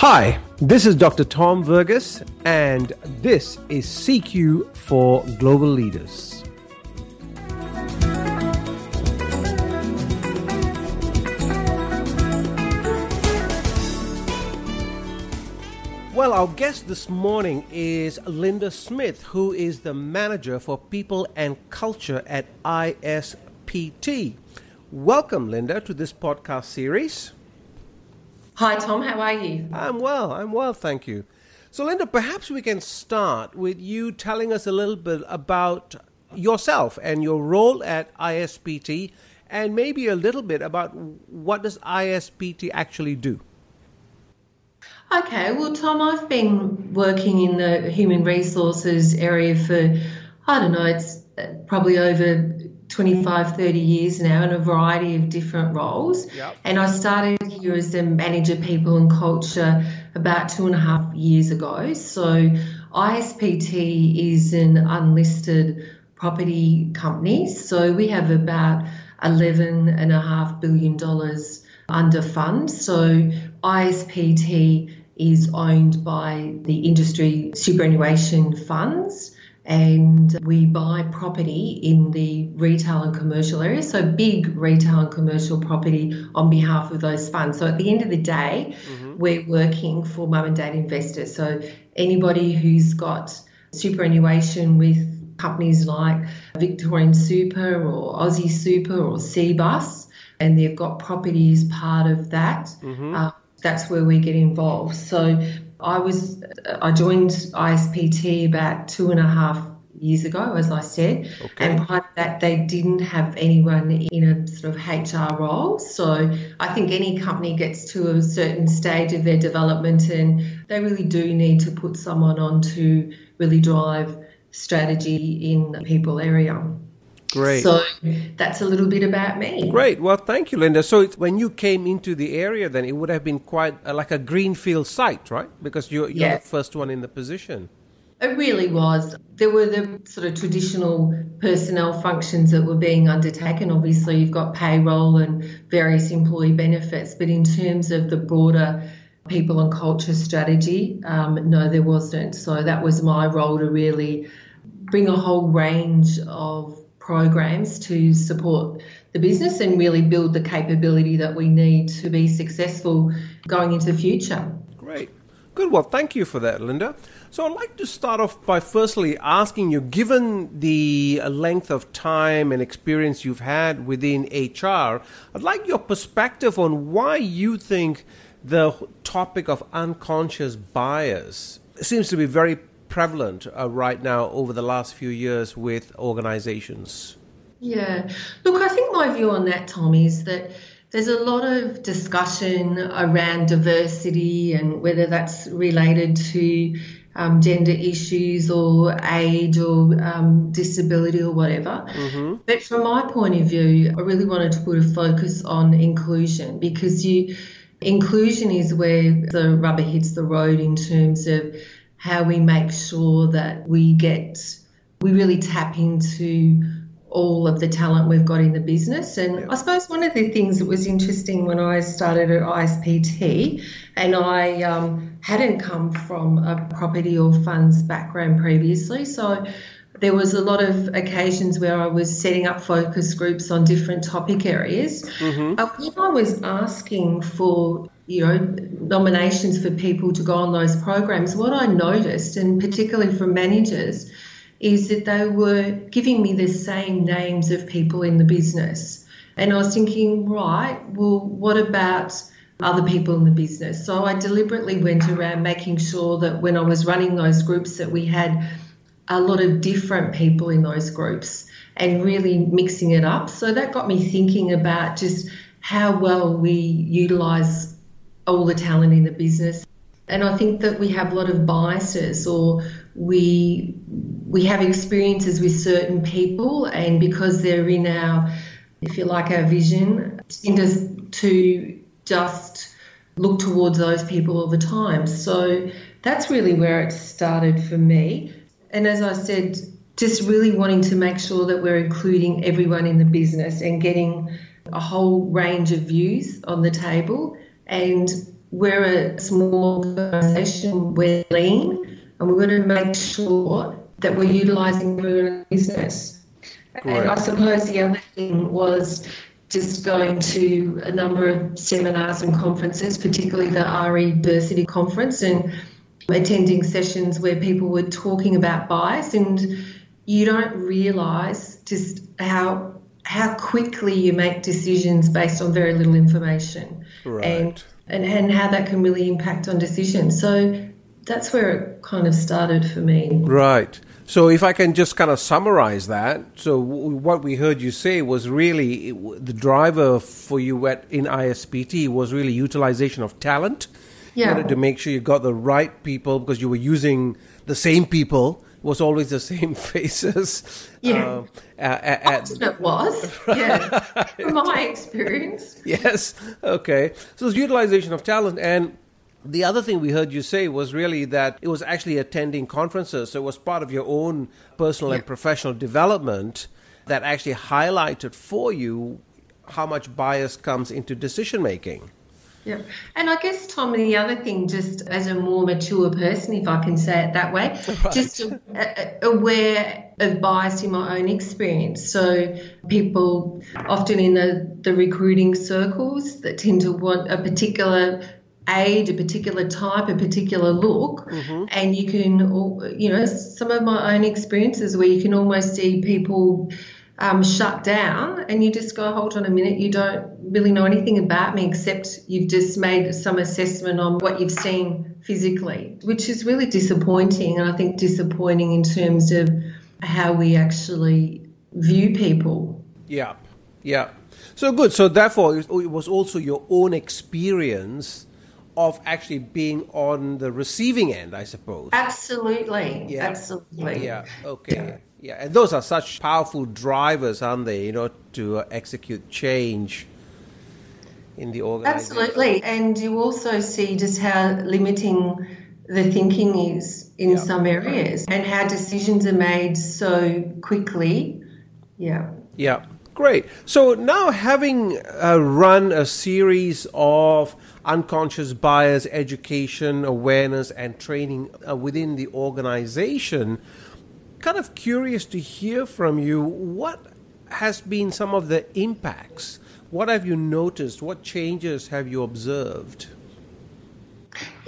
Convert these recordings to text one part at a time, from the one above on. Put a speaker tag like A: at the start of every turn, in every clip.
A: Hi, this is Dr. Tom Verghese, and this is CQ for Global Leaders. Well, our guest this morning is Linda Smith, who is the manager for people and culture at ISPT. Welcome, Linda, to this podcast series.
B: Hi, Tom. How are you?
A: I'm well. I'm well, thank you. So, Linda, perhaps we can start with you telling us a little bit about yourself and your role at ISPT, and maybe a little bit about what does ISPT actually do.
B: Okay, well, Tom, I've been working in the human resources area for, I don't know, it's uh, probably over 25, 30 years now in a variety of different roles. Yep. And I started here as a manager people and culture about two and a half years ago. So ISPT is an unlisted property company. So we have about $11.5 billion under fund. So ISPT is owned by the industry superannuation funds and we buy property in the retail and commercial area, so big retail and commercial property on behalf of those funds. So at the end of the day, mm-hmm. we're working for mum and dad investors. So anybody who's got superannuation with companies like Victorian Super or Aussie Super or Cbus, and they've got property as part of that. Mm-hmm. Uh, that's where we get involved. So I was I joined ISPT about two and a half years ago, as I said, okay. and prior to that, they didn't have anyone in a sort of HR role. So I think any company gets to a certain stage of their development, and they really do need to put someone on to really drive strategy in the people area.
A: Great.
B: So that's a little bit about me.
A: Great. Well, thank you, Linda. So when you came into the area, then it would have been quite uh, like a greenfield site, right? Because you're, you're yes. the first one in the position.
B: It really was. There were the sort of traditional personnel functions that were being undertaken. Obviously, you've got payroll and various employee benefits, but in terms of the broader people and culture strategy, um, no, there wasn't. So that was my role to really bring a whole range of programs to support the business and really build the capability that we need to be successful going into the future.
A: Great. Good. Well, thank you for that, Linda. So I'd like to start off by firstly asking you, given the length of time and experience you've had within HR, I'd like your perspective on why you think the topic of unconscious bias seems to be very prevalent uh, right now over the last few years with organizations?
B: Yeah. Look, I think my view on that, Tom, is that there's a lot of discussion around diversity and whether that's related to um, gender issues or age or um, disability or whatever. Mm-hmm. But from my point of view, I really wanted to put a focus on inclusion because you inclusion is where the rubber hits the road in terms of how we make sure that we get, we really tap into all of the talent we've got in the business. And I suppose one of the things that was interesting when I started at ISPT, and I um, hadn't come from a property or funds background previously, so there was a lot of occasions where I was setting up focus groups on different topic areas. Mm-hmm. Uh, when I was asking for you know, nominations for people to go on those programs, what I noticed, and particularly from managers, is that they were giving me the same names of people in the business. And I was thinking, right, well, what about other people in the business? So I deliberately went around making sure that when I was running those groups that we had a lot of different people in those groups and really mixing it up. So that got me thinking about just how well we utilize all the talent in the business. And I think that we have a lot of biases or we we have experiences with certain people and because they're in our if you like our vision tend to just look towards those people all the time. So that's really where it started for me. And as I said, just really wanting to make sure that we're including everyone in the business and getting a whole range of views on the table and we're a small organisation, we're lean, and we're going to make sure that we're utilising the business. And I suppose the other thing was just going to a number of seminars and conferences, particularly the RE Diversity Conference, and attending sessions where people were talking about bias, and you don't realise just how how quickly you make decisions based on very little information,
A: right.
B: and, and and how that can really impact on decisions. So that's where it kind of started for me.
A: Right. So, if I can just kind of summarize that, so what we heard you say was really the driver for you at in ISPT was really utilization of talent.
B: Yeah.
A: You wanted to make sure you got the right people because you were using the same people. It was always the same faces.
B: Yeah.
A: Uh, at, at,
B: Often it was. Yeah. From my experience.
A: yes. Okay. So it's utilization of talent and the other thing we heard you say was really that it was actually attending conferences, so it was part of your own personal and professional development that actually highlighted for you how much bias comes into decision making.
B: Yeah. And I guess, Tom, the other thing, just as a more mature person, if I can say it that way, right. just aware of bias in my own experience. So, people often in the, the recruiting circles that tend to want a particular age, a particular type, a particular look, mm-hmm. and you can, you know, some of my own experiences where you can almost see people um, shut down, and you just go, hold on a minute, you don't really know anything about me except you've just made some assessment on what you've seen physically, which is really disappointing, and I think disappointing in terms of how we actually view people.
A: Yeah, yeah. So good. So therefore, it was also your own experience of actually being on the receiving end, I suppose.
B: Absolutely. Yeah. Absolutely.
A: Yeah. Okay. Yeah. yeah. And those are such powerful drivers, aren't they, you know, to uh, execute change in the organization.
B: Absolutely. And you also see just how limiting the thinking is in yeah. some areas and how decisions are made so quickly. Yeah.
A: Yeah. Great. So now, having uh, run a series of unconscious bias education, awareness, and training uh, within the organization. Kind of curious to hear from you what has been some of the impacts? What have you noticed? What changes have you observed?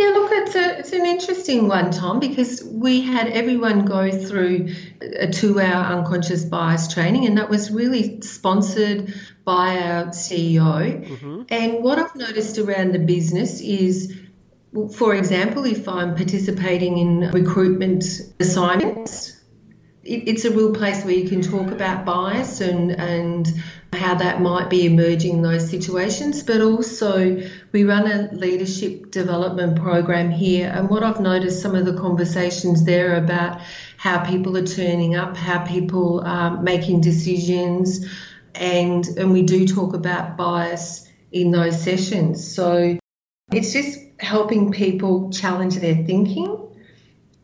B: Yeah, look, it's a it's an interesting one, Tom, because we had everyone go through a two-hour unconscious bias training, and that was really sponsored by our CEO. Mm-hmm. And what I've noticed around the business is, for example, if I'm participating in recruitment assignments, it, it's a real place where you can talk about bias and and how that might be emerging in those situations. But also, we run a leadership development program here, and what I've noticed some of the conversations there about how people are turning up, how people are making decisions, and and we do talk about bias in those sessions. So it's just helping people challenge their thinking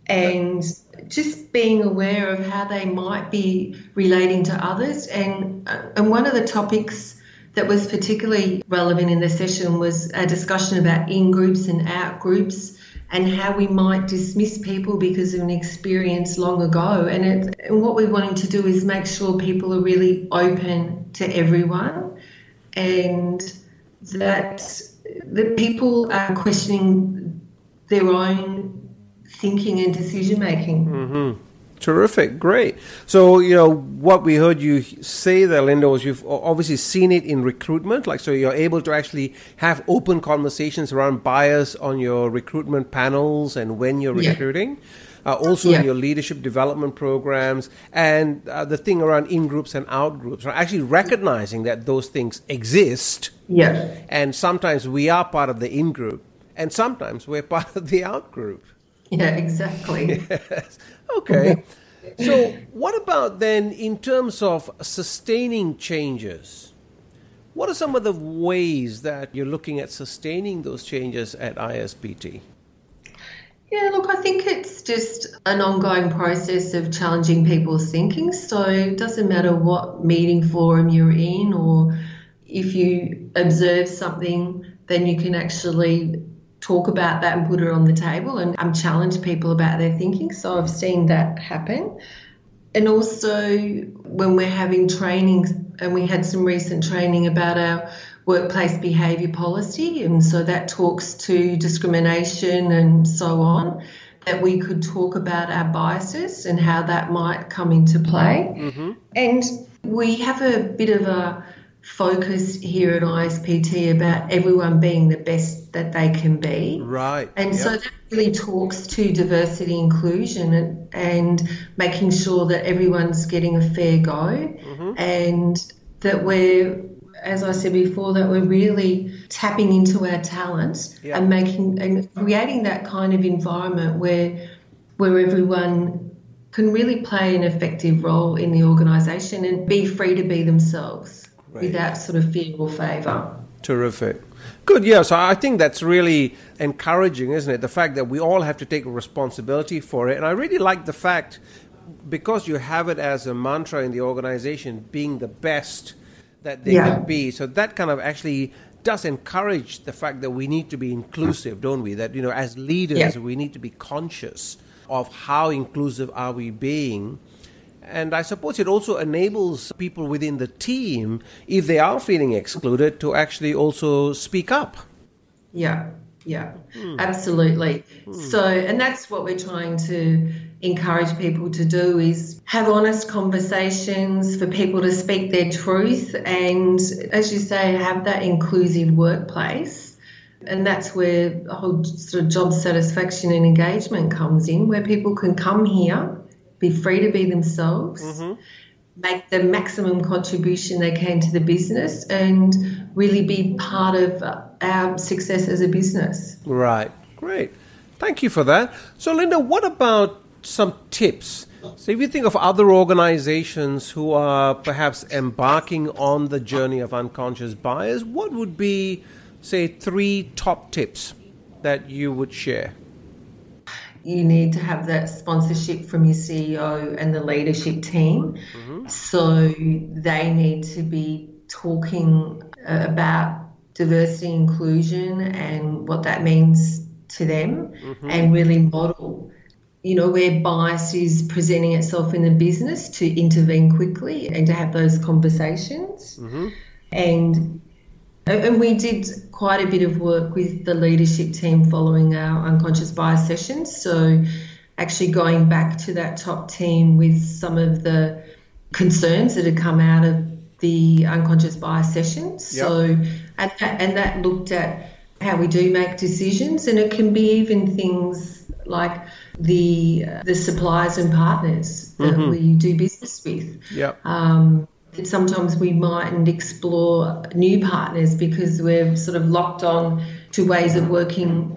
B: and just being aware of how they might be relating to others. And, and one of the topics that was particularly relevant in the session was a discussion about in groups and out groups and how we might dismiss people because of an experience long ago. And, it, and what we're wanting to do is make sure people are really open to everyone and that the people are questioning their own thinking and decision making.
A: Mm-hmm. Terrific, great. So, you know, what we heard you say there, Linda, was you've obviously seen it in recruitment. Like, so you're able to actually have open conversations around bias on your recruitment panels and when you're yeah. recruiting. Uh, also yeah. in your leadership development programs and uh, the thing around in groups and out groups, right? actually recognizing that those things exist.
B: Yeah.
A: And sometimes we are part of the in group, and sometimes we're part of the out group.
B: Yeah, exactly.
A: Yes. Okay. so, what about then in terms of sustaining changes? What are some of the ways that you're looking at sustaining those changes at ISPT?
B: Yeah, look, I think it's just an ongoing process of challenging people's thinking. So it doesn't matter what meeting forum you're in, or if you observe something, then you can actually talk about that and put it on the table and um, challenge people about their thinking. So I've seen that happen. And also when we're having trainings, and we had some recent training about our workplace behaviour policy, and so that talks to discrimination and so on. That we could talk about our biases and how that might come into play. Mm-hmm. And we have a bit of a focus here at ISPT about everyone being the best that they can be.
A: Right.
B: And yep. so that really talks to diversity inclusion and, and, making sure that everyone's getting a fair go mm-hmm. and that we're as I said before, that we're really tapping into our talents yep. and making and creating that kind of environment where where everyone can really play an effective role in the organisation and be free to be themselves right. without sort of fear or favour.
A: Terrific. Good, yeah. So I think that's really encouraging, isn't it? The fact that we all have to take responsibility for it. And I really like the fact, because you have it as a mantra in the organization, being the best that they yeah. can be. So that kind of actually does encourage the fact that we need to be inclusive, don't we? That, you know, as leaders, yeah. we need to be conscious of how inclusive are we being and I suppose it also enables people within the team, if they are feeling excluded, to actually also speak up.
B: Yeah, yeah, hmm. absolutely. Hmm. So, and that's what we're trying to encourage people to do is have honest conversations for people to speak their truth and as you say have that inclusive workplace and that's where the whole sort of job satisfaction and engagement comes in where people can come here be free to be themselves, mm-hmm. make the maximum contribution they can to the business, and really be part of our success as a business.
A: Right. Great. Thank you for that. So, Linda, what about some tips? So, if you think of other organizations who are perhaps embarking on the journey of unconscious bias, what would be, say, three top tips that you would share?
B: You need to have that sponsorship from your CEO and the leadership team. Mm-hmm. So they need to be talking uh, about diversity inclusion and what that means to them mm-hmm. and really model you know where bias is presenting itself in the business to intervene quickly and to have those conversations mm-hmm. and and we did quite a bit of work with the leadership team following our unconscious bias sessions. So, actually going back to that top team with some of the concerns that had come out of the unconscious bias sessions. Yep. So, and that, and that looked at how we do make decisions, and it can be even things like the uh, the suppliers and partners that mm-hmm. we do business with.
A: Yeah.
B: Um, sometimes we mightn't explore new partners because we're sort of locked on to ways of working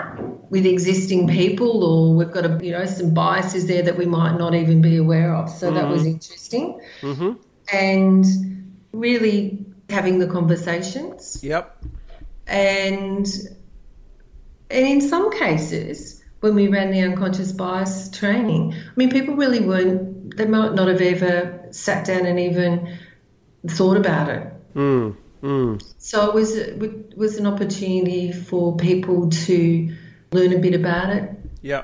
B: with existing people or we've got a, you know some biases there that we might not even be aware of so mm-hmm. that was mm-hmm. interesting mm-hmm. and really having the conversations
A: yep
B: and and in some cases when we ran the unconscious bias training i mean people really weren't they might not have ever sat down and even thought about it.
A: Mm, mm.
B: So it was it was an opportunity for people to learn a bit about it.
A: Yeah.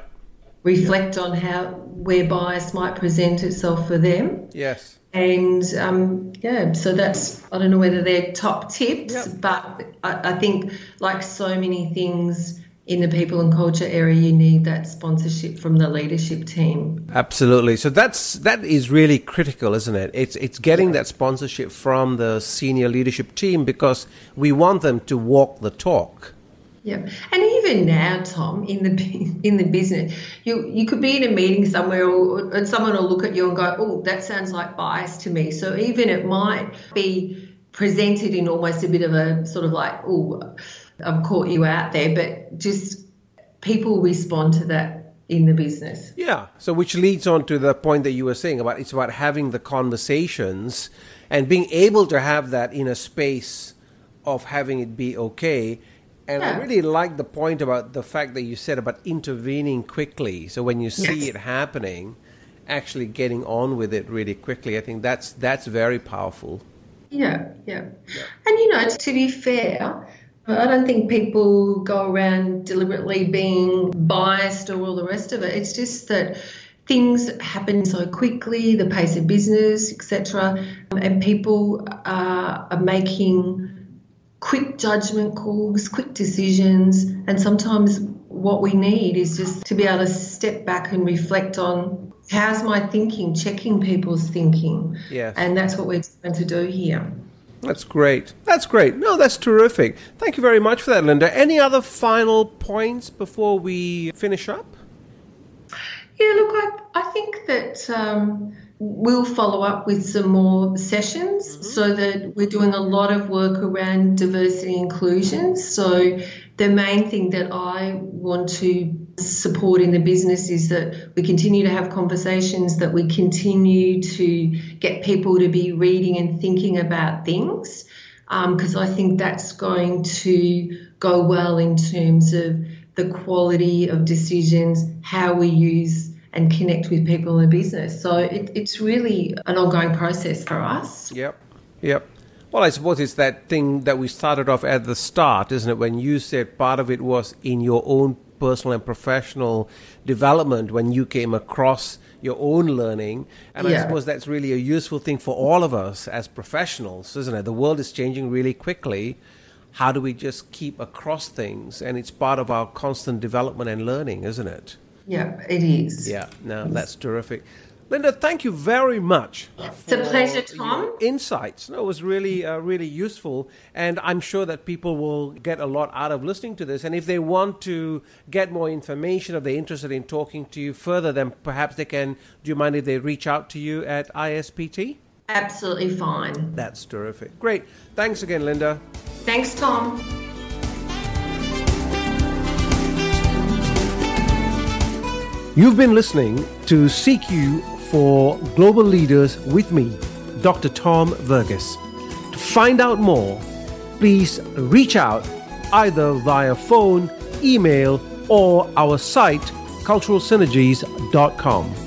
B: Reflect on how where bias might present itself for them.
A: Yes.
B: And um, yeah, so that's I don't know whether they're top tips, yep. but I, I think like so many things in the people and culture area you need that sponsorship from the leadership team.
A: Absolutely. So that's that is really critical isn't it? It's it's getting that sponsorship from the senior leadership team because we want them to walk the talk.
B: Yeah, and even now, Tom, in the in the business, you you could be in a meeting somewhere, or, and someone will look at you and go, "Oh, that sounds like bias to me." So even it might be presented in almost a bit of a sort of like, "Oh, I've caught you out there, but just people respond to that in the business.
A: Yeah. So which leads on to the point that you were saying about it's about having the conversations and being able to have that in a space of having it be okay. And yeah. I really like the point about the fact that you said about intervening quickly. So when you see yes. it happening, actually getting on with it really quickly. I think that's that's very powerful.
B: Yeah, yeah. yeah. And you know, to be fair, I don't think people go around deliberately being biased or all the rest of it. It's just that things happen so quickly, the pace of business, etc., and people are, are making quick judgment calls, quick decisions, and sometimes what we need is just to be able to step back and reflect on how's my thinking, checking people's thinking.
A: Yes.
B: And that's what we're trying to do here.
A: That's great. That's great. No, that's terrific. Thank you very much for that, Linda. Any other final points before we finish up?
B: Yeah, look, I, I think that um, we'll follow up with some more sessions mm-hmm. so that we're doing a lot of work around diversity inclusion. So, the main thing that I want to support in the business is that we continue to have conversations, that we continue to get people to be reading and thinking about things, because um, I think that's going to go well in terms of the quality of decisions, how we use and connect with people in the business. So it, it's really an ongoing process for us.
A: Yep, yep. Well, I suppose it's that thing that we started off at the start, isn't it? When you said part of it was in your own personal and professional development when you came across your own learning. And yeah. I suppose that's really a useful thing for all of us as professionals, isn't it? The world is changing really quickly. How do we just keep across things? And it's part of our constant development and learning, isn't it?
B: Yeah, it is.
A: Yeah, no, that's terrific. Linda, thank you very much.
B: It's a pleasure, Tom.
A: Insights. No, it was really, uh, really useful, and I'm sure that people will get a lot out of listening to this. And if they want to get more information, if they're interested in talking to you further, then perhaps they can. Do you mind if they reach out to you at ISPT?
B: Absolutely fine.
A: That's terrific. Great. Thanks again, Linda.
B: Thanks, Tom.
A: You've been listening to CQ for Global Leaders with me, Dr. Tom Verghese. To find out more, please reach out either via phone, email, or our site, culturalsynergies.com.